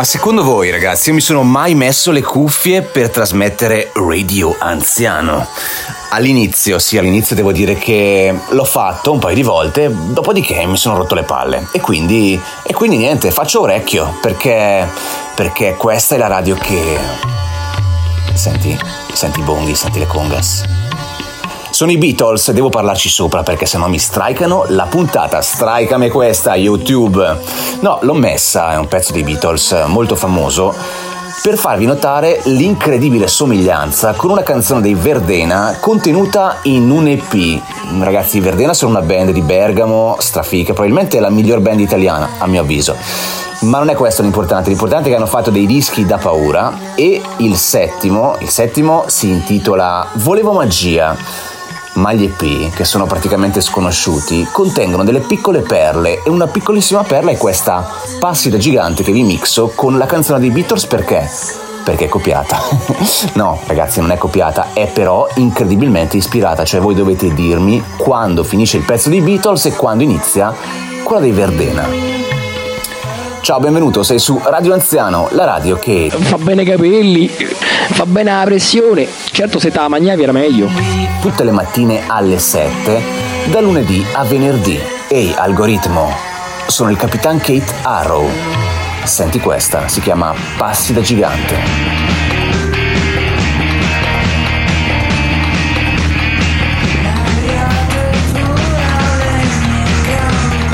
Ma secondo voi, ragazzi, io mi sono mai messo le cuffie per trasmettere Radio Anziano? All'inizio, sì, all'inizio devo dire che l'ho fatto un paio di volte, dopodiché mi sono rotto le palle. E quindi, e quindi niente, faccio orecchio, perché, perché questa è la radio che... Senti, senti i bonghi, senti le congas. Sono i Beatles, devo parlarci sopra perché sennò mi strikano la puntata. Strikame questa, YouTube. No, l'ho messa, è un pezzo dei Beatles molto famoso per farvi notare l'incredibile somiglianza con una canzone dei Verdena contenuta in un EP. Ragazzi, i Verdena sono una band di Bergamo, strafica, probabilmente la miglior band italiana, a mio avviso. Ma non è questo l'importante, l'importante è che hanno fatto dei dischi da paura e il settimo, il settimo si intitola Volevo magia ma gli EP, che sono praticamente sconosciuti, contengono delle piccole perle e una piccolissima perla è questa Passi da gigante che vi mixo con la canzone dei Beatles perché? Perché è copiata. no, ragazzi, non è copiata, è però incredibilmente ispirata, cioè voi dovete dirmi quando finisce il pezzo dei Beatles e quando inizia quella dei Verdena. Ciao, benvenuto, sei su Radio Anziano, la radio che... Fa bene i capelli, fa bene la pressione. Certo se te la mangiavi era meglio. Tutte le mattine alle 7, da lunedì a venerdì. Ehi, algoritmo, sono il Capitan Kate Arrow. Senti questa, si chiama Passi da gigante.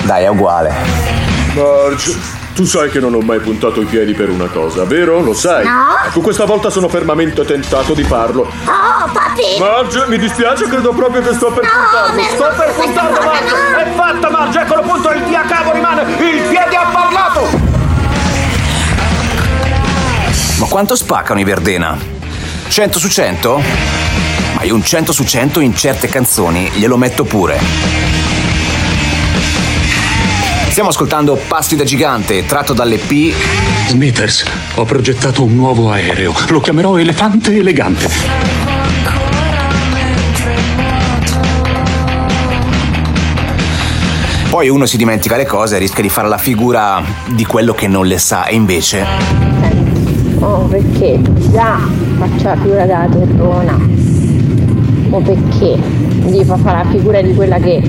Dai, è uguale. Marge, tu sai che non ho mai puntato i piedi per una cosa, vero? Lo sai? No. Ecco, questa volta sono fermamente tentato di farlo. Oh, papi! Marge, mi dispiace, credo proprio che sto per No, puntarlo. per Sto per puntarlo, Marge! no. È fatta, Marge! Eccolo appunto, il dia cavo rimane! Il piede ha parlato! Ma quanto spaccano i Verdena? 100 su 100? Ma io un 100 su 100 in certe canzoni glielo metto pure. Stiamo ascoltando Passi da gigante, tratto dall'EP Smithers, ho progettato un nuovo aereo. Lo chiamerò Elefante Elegante. Poi uno si dimentica le cose e rischia di fare la figura di quello che non le sa e invece Oh, perché già faccio la figura della terrona. O perché gli fa fare la figura di quella che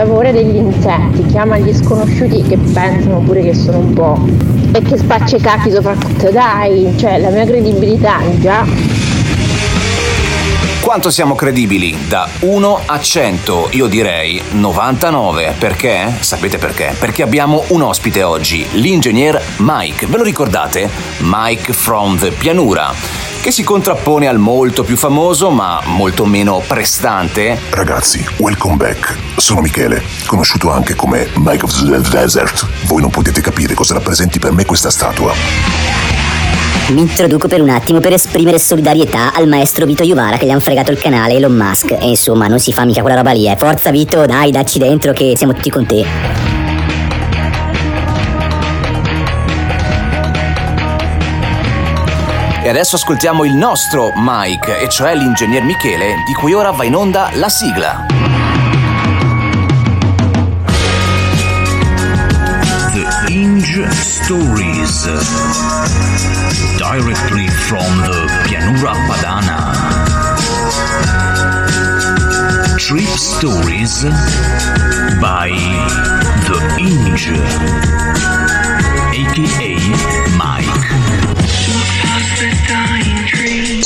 paura degli insetti, chiama gli sconosciuti che pensano pure che sono un po'. E che spaccia i cacchi soprattutto, dai, cioè la mia credibilità già. quanto siamo credibili? Da 1 a 100, io direi 99. Perché? Sapete perché? Perché abbiamo un ospite oggi, l'ingegner Mike. Ve lo ricordate? Mike from the Pianura, che si contrappone al molto più famoso ma molto meno prestante Ragazzi, welcome back. Sono Michele, conosciuto anche come Mike of the Desert. Voi non potete capire cosa rappresenti per me questa statua. Mi introduco per un attimo per esprimere solidarietà al maestro Vito Iuvara che gli hanno fregato il canale Elon Musk. E insomma, non si fa mica quella roba lì, eh. Forza Vito, dai, dacci dentro che siamo tutti con te. E adesso ascoltiamo il nostro Mike, e cioè l'ingegner Michele, di cui ora va in onda la sigla. The Inge Stories. Directly from the Pianura Padana. Trip Stories by The Inge, aka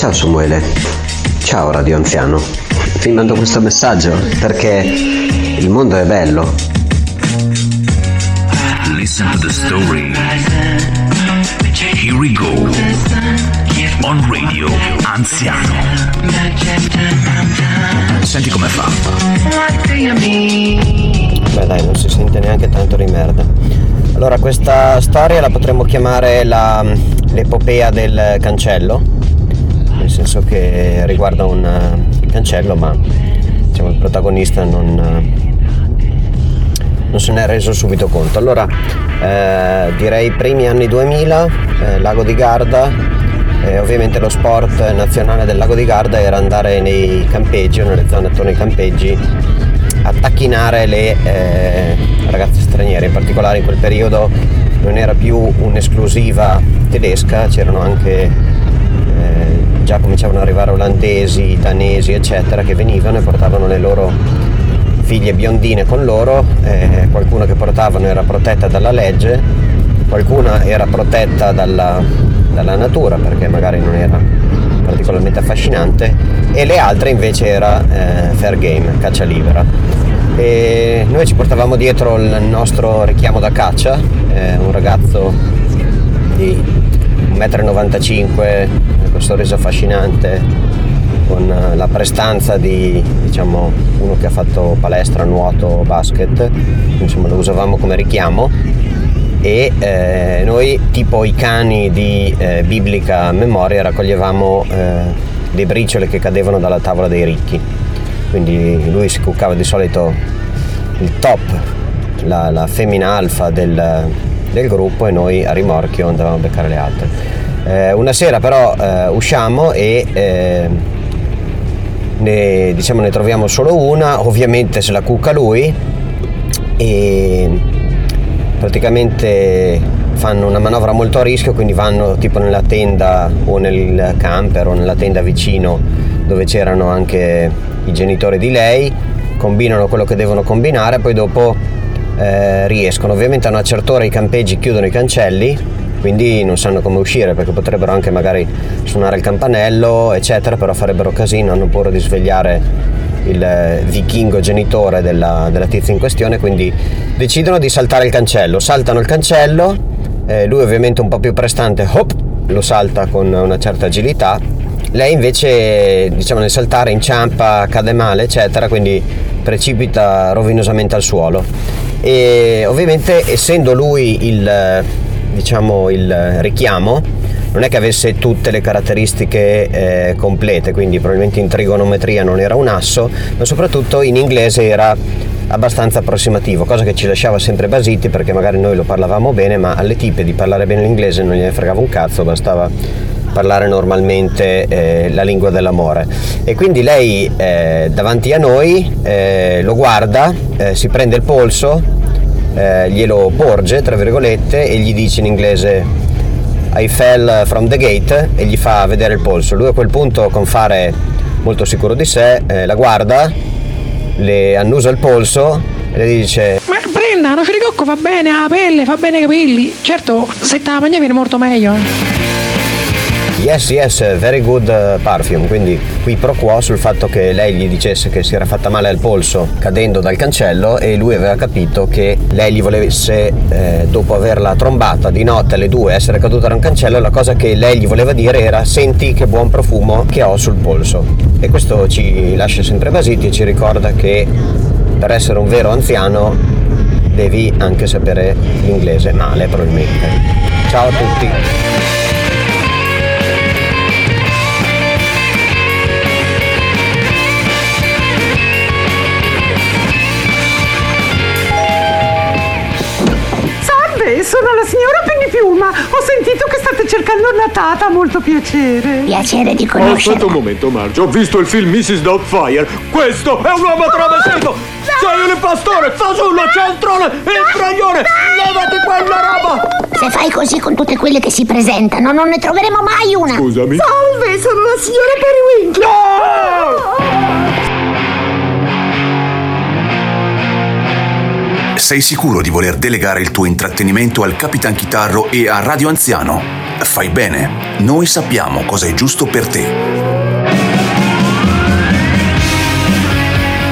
Ciao Samuele, ciao Radio Anziano. Ti mando questo messaggio perché il mondo è bello. Listen to the story. Here we go. On radio Anziano. Senti come fa. Beh dai, non si sente neanche tanto di merda. Allora, questa storia la potremmo chiamare la- l'epopea del cancello, senso che riguarda un eh, cancello, ma diciamo, il protagonista non, eh, non se ne è reso subito conto. Allora, eh, direi primi anni 2000, eh, Lago di Garda, eh, ovviamente lo sport nazionale del Lago di Garda era andare nei campeggi o nelle zone attorno ai campeggi a tacchinare le eh, ragazze straniere, in particolare in quel periodo non era più un'esclusiva tedesca, c'erano anche eh, già cominciavano ad arrivare olandesi, danesi, eccetera, che venivano e portavano le loro figlie biondine con loro, eh, qualcuna che portavano era protetta dalla legge, qualcuna era protetta dalla, dalla natura perché magari non era particolarmente affascinante e le altre invece era eh, fair game, caccia libera. E noi ci portavamo dietro il nostro richiamo da caccia, eh, un ragazzo di 1,95 m, con sorriso affascinante, con la prestanza di diciamo, uno che ha fatto palestra, nuoto, basket, insomma lo usavamo come richiamo. E eh, noi tipo i cani di eh, biblica memoria raccoglievamo eh, le briciole che cadevano dalla tavola dei ricchi. Quindi lui si cuccava di solito il top la, la femmina alfa del, del, gruppo e noi a rimorchio andavamo a beccare le altre eh, una sera però eh, usciamo e eh, ne, diciamo, ne troviamo solo una ovviamente se la cucca lui e praticamente fanno una manovra molto a rischio, quindi vanno tipo nella tenda o nel camper o nella tenda vicino dove c'erano anche i genitori di lei, combinano quello che devono combinare, poi dopo eh, riescono. Ovviamente a una certa ora i campeggi chiudono i cancelli, quindi non sanno come uscire perché potrebbero anche magari suonare il campanello, eccetera, però farebbero casino, hanno paura di svegliare il vichingo genitore della, della tizia in questione, quindi decidono di saltare il cancello. Saltano il cancello, eh, lui ovviamente un po' più prestante, hop, lo salta con una certa agilità. Lei invece, diciamo, nel saltare inciampa, cade male, eccetera, quindi precipita rovinosamente al suolo. E ovviamente essendo lui il, diciamo, il richiamo, non è che avesse tutte le caratteristiche eh, complete, quindi probabilmente in trigonometria non era un asso, ma soprattutto in inglese era abbastanza approssimativo, cosa che ci lasciava sempre basiti perché magari noi lo parlavamo bene, ma alle tipe di parlare bene l'inglese non gliene fregava un cazzo, bastava parlare normalmente eh, la lingua dell'amore. E quindi lei eh, davanti a noi eh, lo guarda, eh, si prende il polso, eh, glielo porge, tra virgolette, e gli dice in inglese I fell from the gate e gli fa vedere il polso. Lui a quel punto con fare molto sicuro di sé eh, la guarda, le annusa il polso e le dice Ma prenda, una firicocco va bene alla pelle, fa bene ai capelli. Certo, se te la mangia viene molto meglio. Eh. Yes, yes, very good uh, perfume. Quindi qui pro quo sul fatto che lei gli dicesse che si era fatta male al polso cadendo dal cancello e lui aveva capito che lei gli volesse, eh, dopo averla trombata di notte alle due, essere caduta da un cancello, la cosa che lei gli voleva dire era senti che buon profumo che ho sul polso. E questo ci lascia sempre basiti e ci ricorda che per essere un vero anziano devi anche sapere l'inglese male probabilmente. Ciao a tutti! Sono la signora Pennipiuma. Ho sentito che state cercando una tata, molto piacere. Piacere di Oh, conoscerla. aspetta un momento, Marge. Ho visto il film Mrs. Doubtfire. Questo è un uomo travestito. Sei il pastore, fasullo, cialtrone, il traglione. Levati quella roba. Se fai così con tutte quelle che si presentano, non ne troveremo mai una. Scusami. Salve, sono la signora Periwinkle. Sei sicuro di voler delegare il tuo intrattenimento al Capitan Chitarro e a Radio Anziano? Fai bene, noi sappiamo cosa è giusto per te.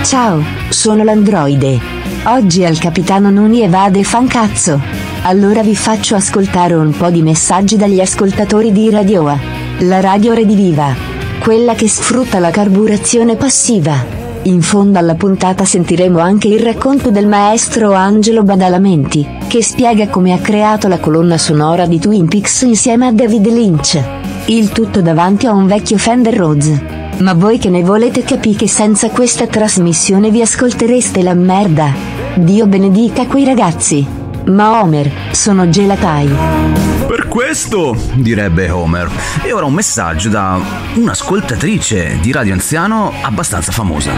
Ciao, sono l'androide. Oggi al capitano Nuni evade fancazzo. Allora vi faccio ascoltare un po' di messaggi dagli ascoltatori di Radioa. La radio rediviva. Quella che sfrutta la carburazione passiva. In fondo alla puntata sentiremo anche il racconto del maestro Angelo Badalamenti, che spiega come ha creato la colonna sonora di Twin Peaks insieme a David Lynch. Il tutto davanti a un vecchio Fender Rhodes. Ma voi che ne volete capire che senza questa trasmissione vi ascoltereste la merda? Dio benedica quei ragazzi. Ma Homer, sono gelatai. Questo, direbbe Homer. E ora un messaggio da un'ascoltatrice di Radio Anziano abbastanza famosa.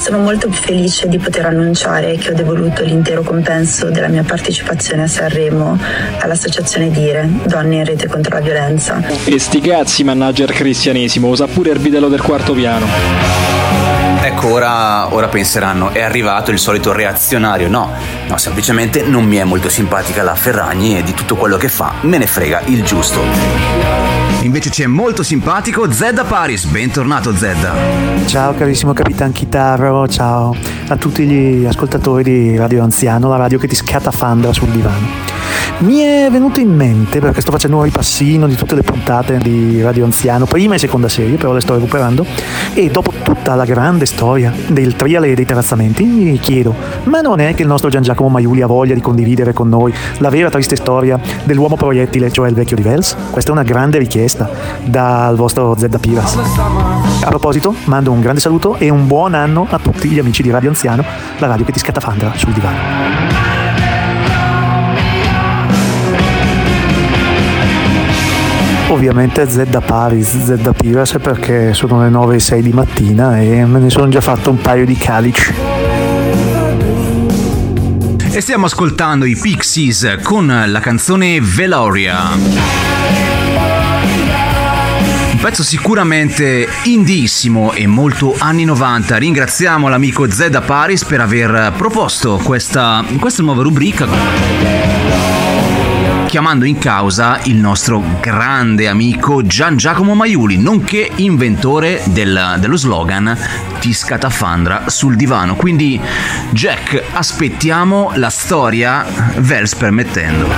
Sono molto felice di poter annunciare che ho devoluto l'intero compenso della mia partecipazione a Sanremo all'associazione Dire, Donne in rete contro la violenza. E sti cazzi, manager cristianesimo, usa pure il bidello del quarto piano. Ecco, ora, ora penseranno, è arrivato il solito reazionario. No, no, semplicemente non mi è molto simpatica la Ferragni e di tutto quello che fa me ne frega il giusto. Invece c'è molto simpatico Zedda Paris, bentornato Zedda. Ciao carissimo Capitan Chitarro, ciao a tutti gli ascoltatori di Radio Anziano, la radio che ti scatafandra sul divano. Mi è venuto in mente, perché sto facendo un ripassino di tutte le puntate di Radio Anziano, prima e seconda serie, però le sto recuperando, e dopo tutta la grande storia del triale e dei terrazzamenti, mi chiedo, ma non è che il nostro Gian Giacomo Maiuli ha voglia di condividere con noi la vera triste storia dell'uomo proiettile, cioè il vecchio di Vels? Questa è una grande richiesta dal vostro Zedda Piras. A proposito, mando un grande saluto e un buon anno a tutti gli amici di Radio Anziano, la radio che ti scatafandra sul divano. Ovviamente Z da Paris, Z da Piras perché sono le 9 e 6 di mattina e me ne sono già fatto un paio di calici. E stiamo ascoltando i Pixies con la canzone Veloria. Un pezzo sicuramente indissimo e molto anni 90. Ringraziamo l'amico Zedda Paris per aver proposto questa, questa nuova rubrica chiamando in causa il nostro grande amico Gian Giacomo Maiuli, nonché inventore del, dello slogan Ti scatafandra sul divano. Quindi Jack, aspettiamo la storia, vers permettendo.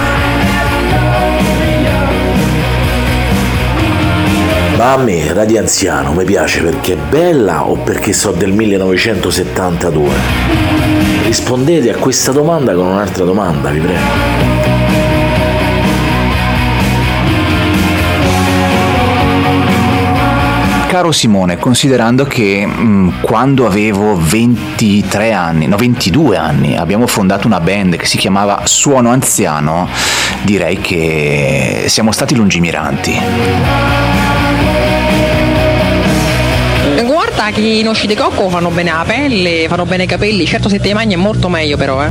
Ma a me, Radio Anziano, mi piace perché è bella o perché so del 1972? Rispondete a questa domanda con un'altra domanda, vi prego. Caro Simone, considerando che mh, quando avevo 23 anni, no 22 anni, abbiamo fondato una band che si chiamava Suono Anziano, direi che siamo stati lungimiranti. Guarda che i noci di cocco fanno bene la pelle, fanno bene i capelli, certo se te li mangi è molto meglio però, eh.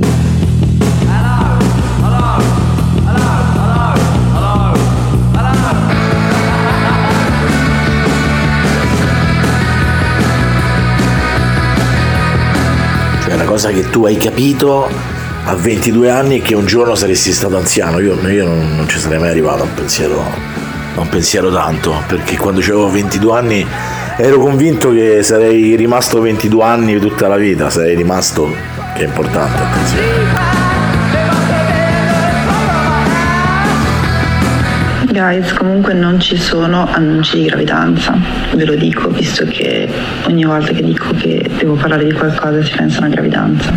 Cosa che tu hai capito a 22 anni e che un giorno saresti stato anziano. Io, io non, non, ci sarei mai arrivato a un pensiero, a un pensiero tanto, perché quando avevo 22 anni ero convinto che sarei rimasto 22 anni tutta la vita, sarei rimasto, che è importante, attenzione. Guys, comunque non ci sono annunci di gravidanza, ve lo dico, visto che ogni volta che dico che devo parlare di qualcosa si pensa a una gravidanza.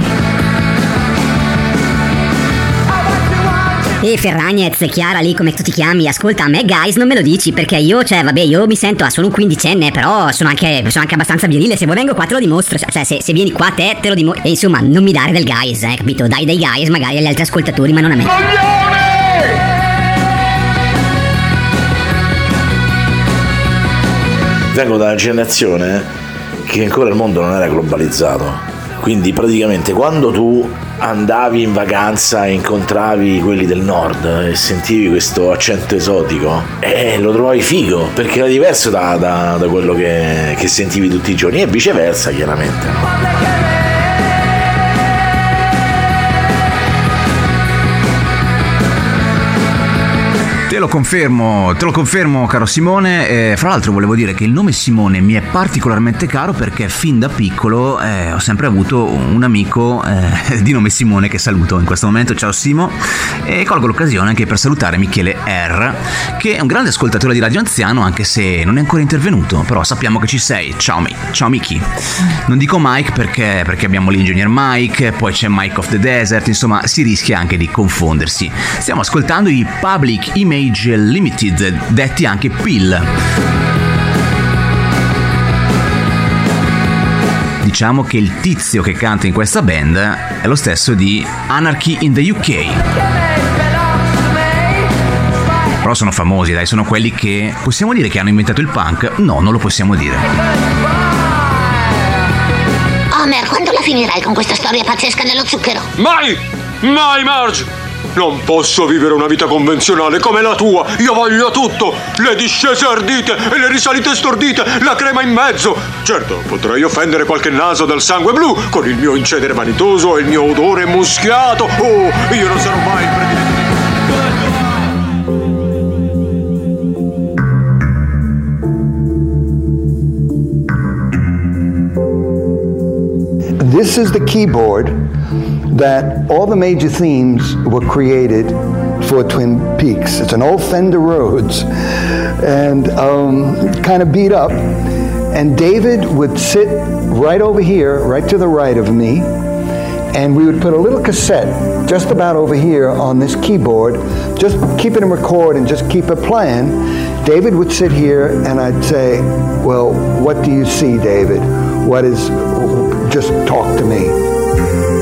E Ferragnez, Chiara lì come tu ti chiami, ascolta a me guys non me lo dici perché io, cioè vabbè io mi sento, ah, sono un quindicenne però sono anche, sono anche abbastanza virile, se vengo qua te lo dimostro, cioè se, se vieni qua te te lo dimostro, e insomma non mi dare del guys, eh, capito? Dai dei guys magari agli altri ascoltatori ma non a me. Coglione! Vengo da una generazione che ancora il mondo non era globalizzato. Quindi praticamente quando tu andavi in vacanza e incontravi quelli del nord e sentivi questo accento esotico, eh, lo trovavi figo perché era diverso da, da, da quello che, che, sentivi tutti i giorni e viceversa chiaramente. Te lo confermo, te lo confermo caro Simone. Eh, fra l'altro volevo dire che il nome Simone mi è particolarmente caro perché fin da piccolo eh, ho sempre avuto un amico eh, di nome Simone che saluto in questo momento. Ciao Simo. E colgo l'occasione anche per salutare Michele R, che è un grande ascoltatore di Radio Anziano anche se non è ancora intervenuto, però sappiamo che ci sei. Ciao, Ciao Miki. Non dico Mike perché, perché abbiamo l'ingegner Mike, poi c'è Mike of the Desert, insomma si rischia anche di confondersi. Stiamo ascoltando i Public Image Age Limited, detti anche PIL. Diciamo che il tizio che canta in questa band è lo stesso di Anarchy in the UK. però sono famosi, dai, sono quelli che possiamo dire che hanno inventato il punk? No, non lo possiamo dire. Homer, quando la finirai con questa storia pazzesca dello zucchero? Mai! Mai, Marge! Non posso vivere una vita convenzionale come la tua. Io voglio tutto. Le discese ardite e le risalite stordite, la crema in mezzo. Certo, potrei offendere qualche naso dal sangue blu con il mio incedere vanitoso e il mio odore muschiato. Oh, io non sarò mai il prediletto. This is the keyboard that all the major themes were created for Twin Peaks. It's an old Fender Rhodes and um, kind of beat up. And David would sit right over here, right to the right of me, and we would put a little cassette just about over here on this keyboard, just keep it in record and just keep it playing. David would sit here and I'd say, Well, what do you see, David? What is, just talk to me.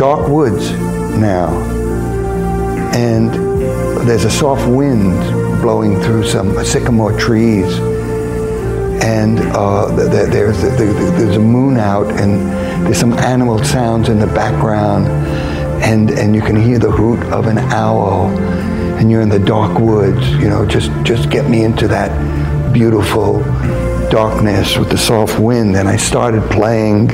Dark woods now. And there's a soft wind blowing through some sycamore trees. And uh, th- th- there's, th- th- there's a moon out, and there's some animal sounds in the background. And, and you can hear the hoot of an owl. And you're in the dark woods. You know, just, just get me into that beautiful darkness with the soft wind. And I started playing.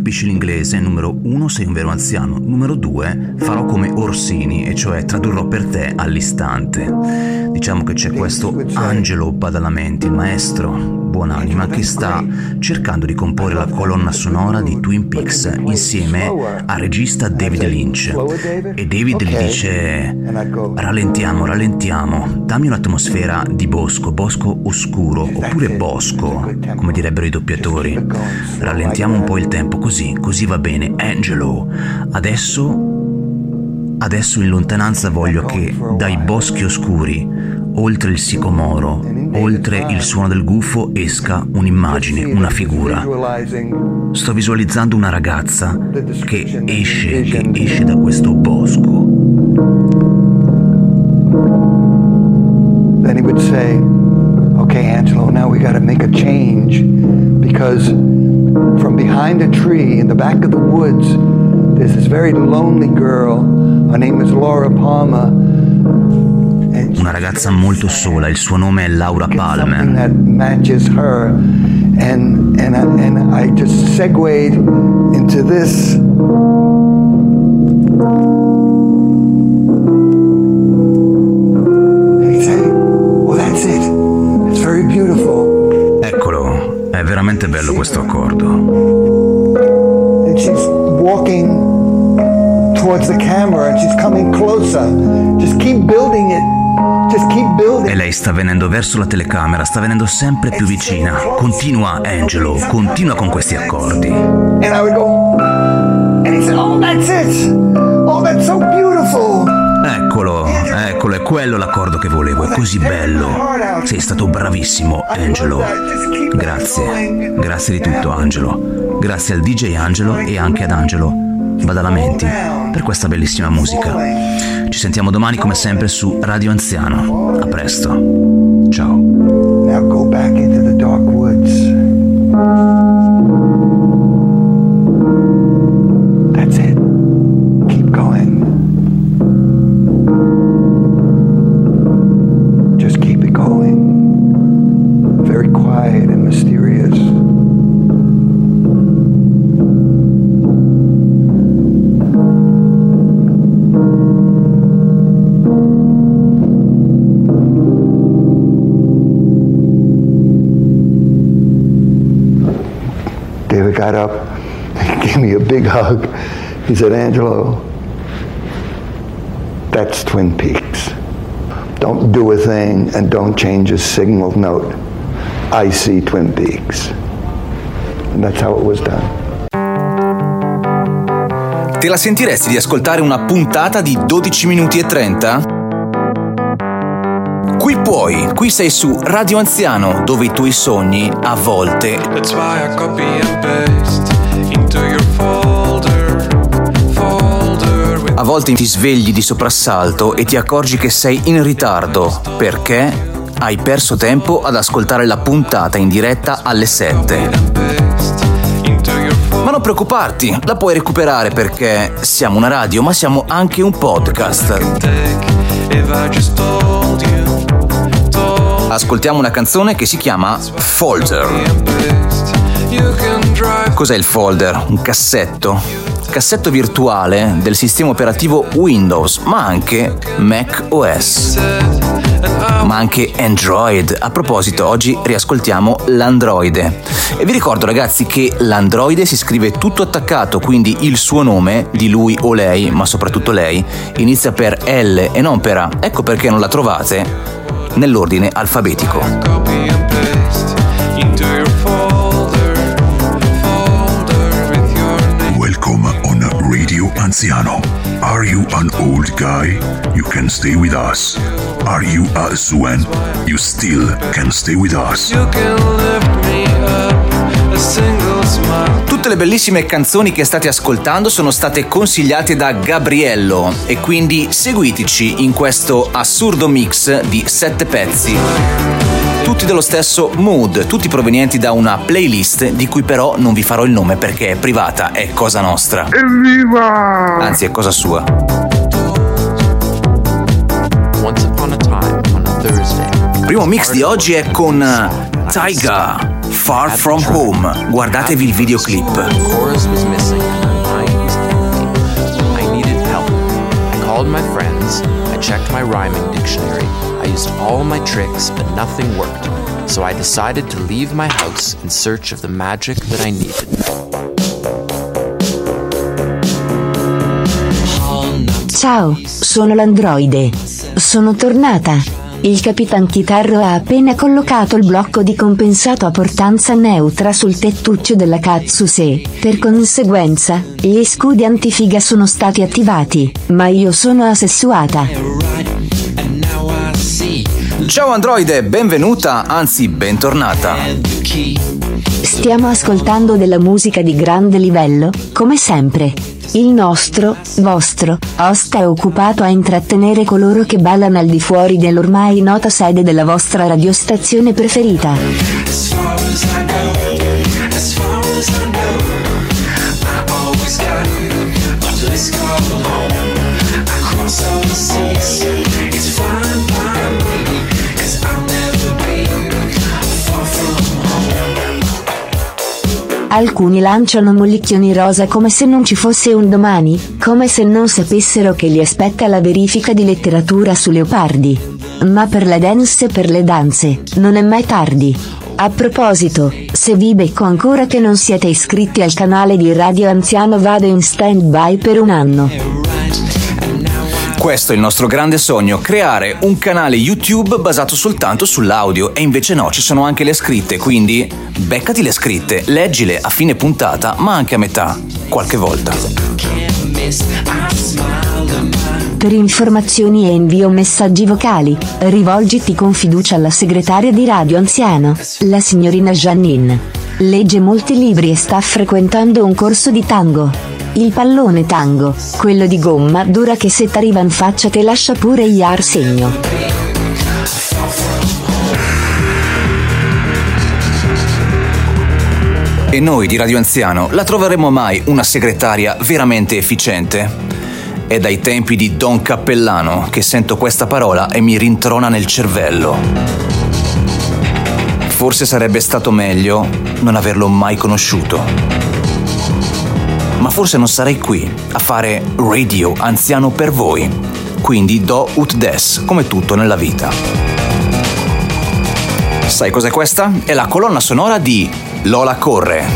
Capisci l'inglese, numero uno sei un vero anziano, numero due farò come Orsini, e cioè tradurrò per te all'istante. Diciamo che c'è questo Angelo Badalamenti, il maestro, buonanima, che sta cercando di comporre la colonna sonora di Twin Peaks insieme al regista David Lynch. E David gli dice, rallentiamo, rallentiamo, dammi un'atmosfera di bosco, bosco oscuro, oppure bosco, come direbbero i doppiatori. Rallentiamo un po' il tempo così, così va bene. Angelo, adesso Adesso in lontananza voglio che dai boschi oscuri, oltre il sicomoro, oltre il suono del gufo, esca un'immagine, una figura. Sto visualizzando una ragazza che esce, che esce da questo bosco. Then he would say, Okay, Angelo, now we got to make a change because from behind a tree in the back of the woods, there's this very lonely girl. Her name is Laura Palmer. Una ragazza molto sola, il suo nome è Laura Palmer. that matches her. And, and, I, and I just segued into this. Eccolo, è veramente bello questo accordo. Towards the camera and she's coming closer. Just keep building it. Just keep building. E lei sta venendo verso la telecamera, sta venendo sempre più vicina. Continua, Angelo, continua con questi accordi. And I would go, and he said, Oh, that's it. Oh, that's so beautiful. Eccolo, eccolo, è quello l'accordo che volevo, è così bello. Sei stato bravissimo, Angelo. Grazie, grazie di tutto, Angelo. Grazie al DJ Angelo e anche ad Angelo Badalamenti per questa bellissima musica. Ci sentiamo domani come sempre su Radio Anziano. A presto. Ciao. Got up, he gave me a big hug. He said, Angelo, that's Twin Peaks. Don't do a thing and don't change a signal note. I see Twin Peaks. And that's how it was done. Te la sentiresti di ascoltare una puntata di 12 minuti e 30? Qui puoi, qui sei su Radio Anziano, dove i tuoi sogni a volte That's why I copy and paste into your folder. Folder with A volte ti svegli di soprassalto e ti accorgi che sei in ritardo perché hai perso tempo ad ascoltare la puntata in diretta alle 7. Ma non preoccuparti, la puoi recuperare perché siamo una radio, ma siamo anche un podcast. Ascoltiamo una canzone che si chiama Folder. Cos'è il folder? Un cassetto. Cassetto virtuale del sistema operativo Windows, ma anche Mac OS. Ma anche Android. A proposito, oggi riascoltiamo l'Androide. E vi ricordo ragazzi che l'Androide si scrive tutto attaccato, quindi il suo nome, di lui o lei, ma soprattutto lei, inizia per L e non per A. Ecco perché non la trovate nell'ordine alfabetico. copy and paste into your folder. Folder with your name. Welcome on Radio Anziano. Are you an old guy? You can stay with us. Are you a Swen? You still can stay with us. Tutte le bellissime canzoni che state ascoltando sono state consigliate da Gabriello e quindi seguiteci in questo assurdo mix di sette pezzi. Tutti dello stesso mood, tutti provenienti da una playlist di cui però non vi farò il nome perché è privata, è cosa nostra. Evviva! Anzi, è cosa sua. Primo mix di oggi è con Taiga, Far From Home. Guardatevi il videoclip. Called my friends. I checked my rhyming dictionary. I used all my tricks, but nothing worked. So I decided to leave my house in search of the magic that I needed. Ciao, sono l'androide. Sono tornata. Il Capitan Chitarro ha appena collocato il blocco di compensato a portanza neutra sul tettuccio della Katsuse. Per conseguenza, gli scudi antifiga sono stati attivati, ma io sono asessuata. Ciao Androide, benvenuta, anzi bentornata. Stiamo ascoltando della musica di grande livello, come sempre. Il nostro, vostro, host è occupato a intrattenere coloro che ballano al di fuori dell'ormai nota sede della vostra radiostazione preferita. As far as I go, as far as I Alcuni lanciano mollicchioni rosa come se non ci fosse un domani, come se non sapessero che li aspetta la verifica di letteratura su leopardi. Ma per le dance e per le danze, non è mai tardi. A proposito, se vi becco ancora che non siete iscritti al canale di Radio Anziano vado in stand by per un anno. Questo è il nostro grande sogno, creare un canale YouTube basato soltanto sull'audio e invece no, ci sono anche le scritte, quindi beccati le scritte, leggile a fine puntata, ma anche a metà, qualche volta. Per informazioni e invio messaggi vocali, rivolgiti con fiducia alla segretaria di Radio Anziano, la signorina Janine. Legge molti libri e sta frequentando un corso di tango. Il pallone tango, quello di gomma dura che se t'arriva in faccia te lascia pure iar segno. E noi di Radio Anziano la troveremo mai una segretaria veramente efficiente? È dai tempi di Don Cappellano che sento questa parola e mi rintrona nel cervello. Forse sarebbe stato meglio non averlo mai conosciuto. Ma forse non sarei qui a fare radio anziano per voi. Quindi do ut des, come tutto nella vita. Sai cos'è questa? È la colonna sonora di Lola Corre.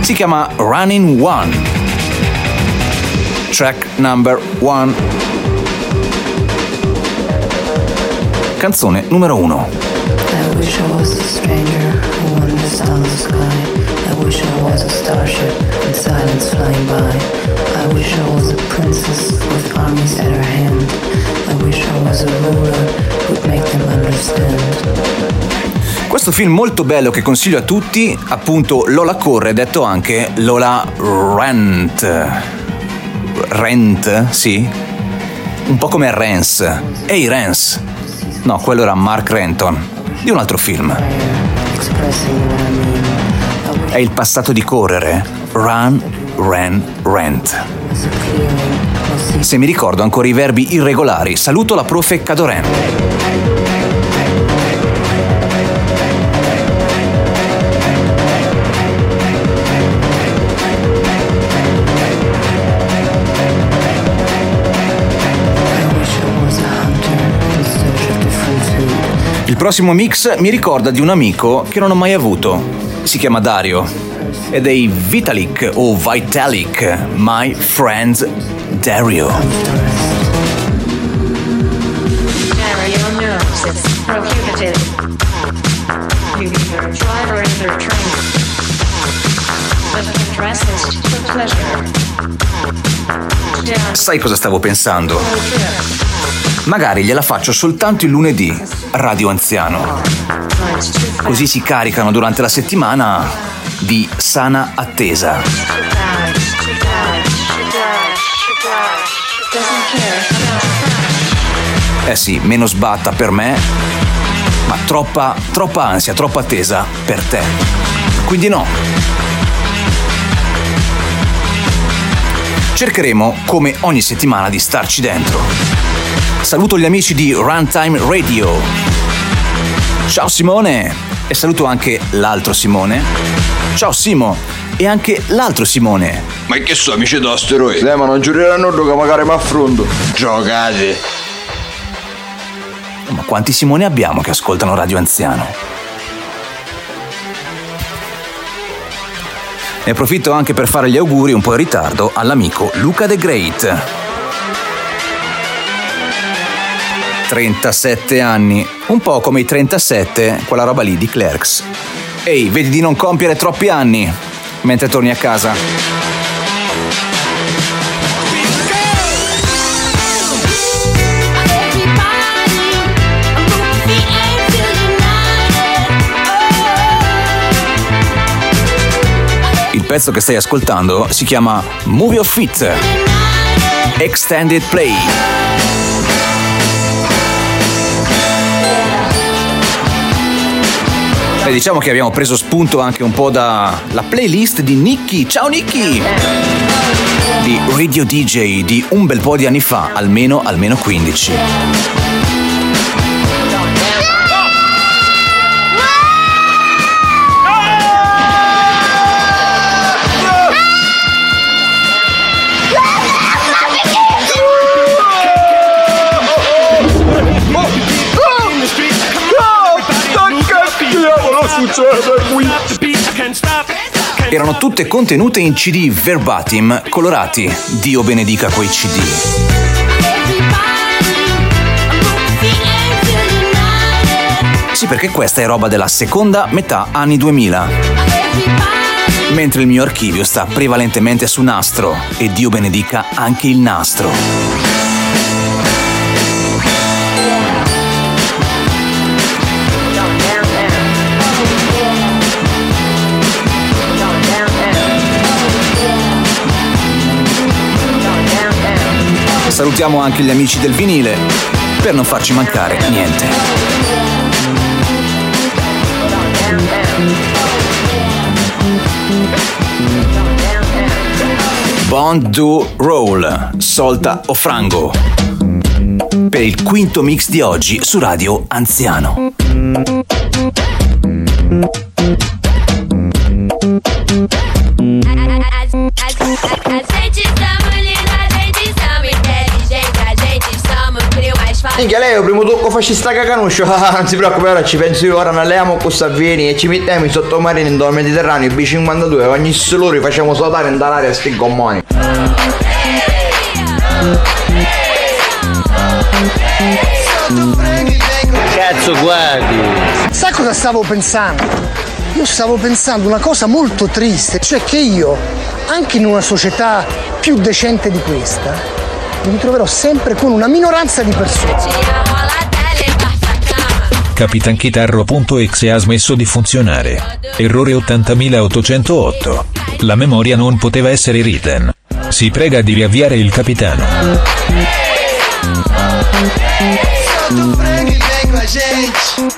Si chiama Running One. Track number one. Canzone numero uno. I wish I was a stranger who down the sky wish I was a starship with silence flying by. I wish I was a princess with armies at her hand. I wish I was a ruler who'd make them understand. Questo film molto bello che consiglio a tutti, appunto Lola corre, detto anche Lola Rent. Rent, sì. Un po' come Rance. Ehi Rance. No, quello era Mark Renton, di un altro film. Expressing è il passato di correre. Run, ran, rent. Se mi ricordo ancora i verbi irregolari, saluto la profe Cadoren. Il prossimo mix mi ricorda di un amico che non ho mai avuto. Si chiama Dario. Ed è i Vitalik o Vitalik, My Friend Dario. Dario knows it's prohibited. You either drive or either drink. But the dress is for pleasure. Down Sai cosa stavo pensando? Magari gliela faccio soltanto il lunedì, radio anziano. Così si caricano durante la settimana di sana attesa. Eh sì, meno sbatta per me, ma troppa, troppa ansia, troppa attesa per te. Quindi no. Cercheremo, come ogni settimana, di starci dentro. Saluto gli amici di Runtime Radio. Ciao Simone! E saluto anche l'altro Simone. Ciao Simo! E anche l'altro Simone. Ma che so, amici d'asteroidi? Eh, ma non giureranno che magari mi affronto. Giocate. Ma quanti Simone abbiamo che ascoltano Radio Anziano? Ne approfitto anche per fare gli auguri un po' in ritardo all'amico Luca The Great. 37 anni, un po' come i 37, quella roba lì di Clerks. Ehi, vedi di non compiere troppi anni mentre torni a casa. Il pezzo che stai ascoltando si chiama Movie of Fit Extended Play. E diciamo che abbiamo preso spunto anche un po' dalla playlist di Nicky. Ciao Nicky! Di Radio DJ di un bel po' di anni fa, almeno, almeno 15. Erano tutte contenute in CD verbatim colorati. Dio benedica quei CD. Sì, perché questa è roba della seconda metà anni 2000. Mentre il mio archivio sta prevalentemente su nastro e Dio benedica anche il nastro. Salutiamo anche gli amici del vinile per non farci mancare niente. Bond Do Roll, Solta o Frango. Per il quinto mix di oggi su Radio Anziano. Minchia, lei è il primo tocco fascista cacanuscio. non si preoccupi, ora ci penso io. Ora ne alleiamo con Salvieni e ci mettiamo in sottomarino in dal Mediterraneo. B52. Ogni sluri facciamo saltare in dall'aria sti gommoni. Cazzo guardi! Sai cosa stavo pensando? Io stavo pensando una cosa molto triste, cioè che io, anche in una società più decente di questa, mi ritroverò sempre con una minoranza di persone Capitanchitarro.exe ha smesso di funzionare. Errore 80808. La memoria non poteva essere written. Si prega di riavviare il capitano. Solta o frango e vem com a gente.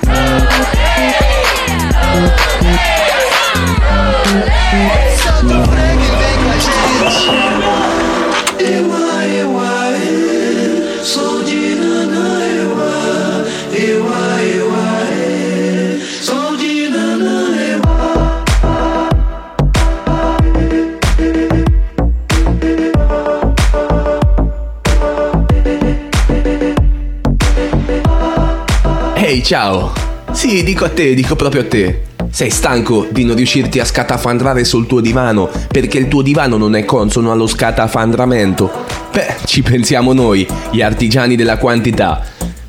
Ehi, ciao! Sì, dico a te, dico proprio a te. Sei stanco di non riuscirti a scatafandrare sul tuo divano perché il tuo divano non è consono allo scatafandramento? Beh, ci pensiamo noi, gli artigiani della quantità.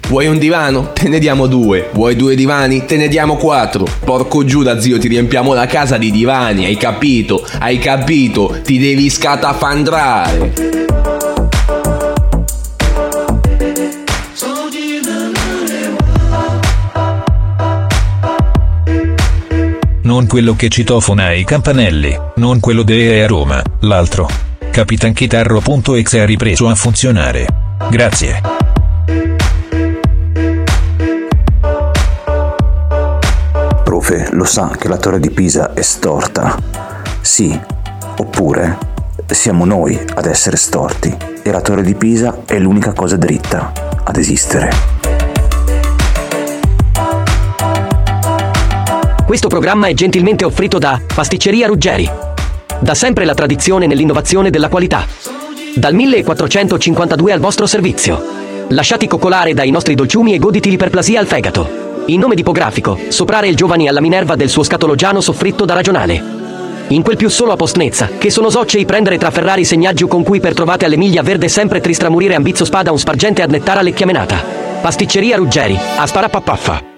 Vuoi un divano? Te ne diamo due. Vuoi due divani? Te ne diamo quattro. Porco Giuda, zio, ti riempiamo la casa di divani, hai capito? Hai capito? Ti devi scatafandrare. Non quello che citofona i campanelli, non quello de a Roma, l'altro. Capitanchitarro.exe ha ripreso a funzionare. Grazie. Profe, lo sa che la torre di Pisa è storta? Sì, oppure siamo noi ad essere storti e la torre di Pisa è l'unica cosa dritta ad esistere. Questo programma è gentilmente offerto da Pasticceria Ruggeri. Da sempre la tradizione nell'innovazione della qualità. Dal 1452 al vostro servizio. Lasciati coccolare dai nostri dolciumi e goditi l'iperplasia al fegato. In nome tipografico, soprare il giovani alla Minerva del suo scatologiano soffritto da ragionale. In quel più solo a postnezza, che sono soccei prendere tra Ferrari segnaggio con cui per trovate all'Emilia Verde sempre tristramurire ambizzo spada un spargente ad nettara le chiamenata. Pasticceria Ruggeri, a sparapapaffa.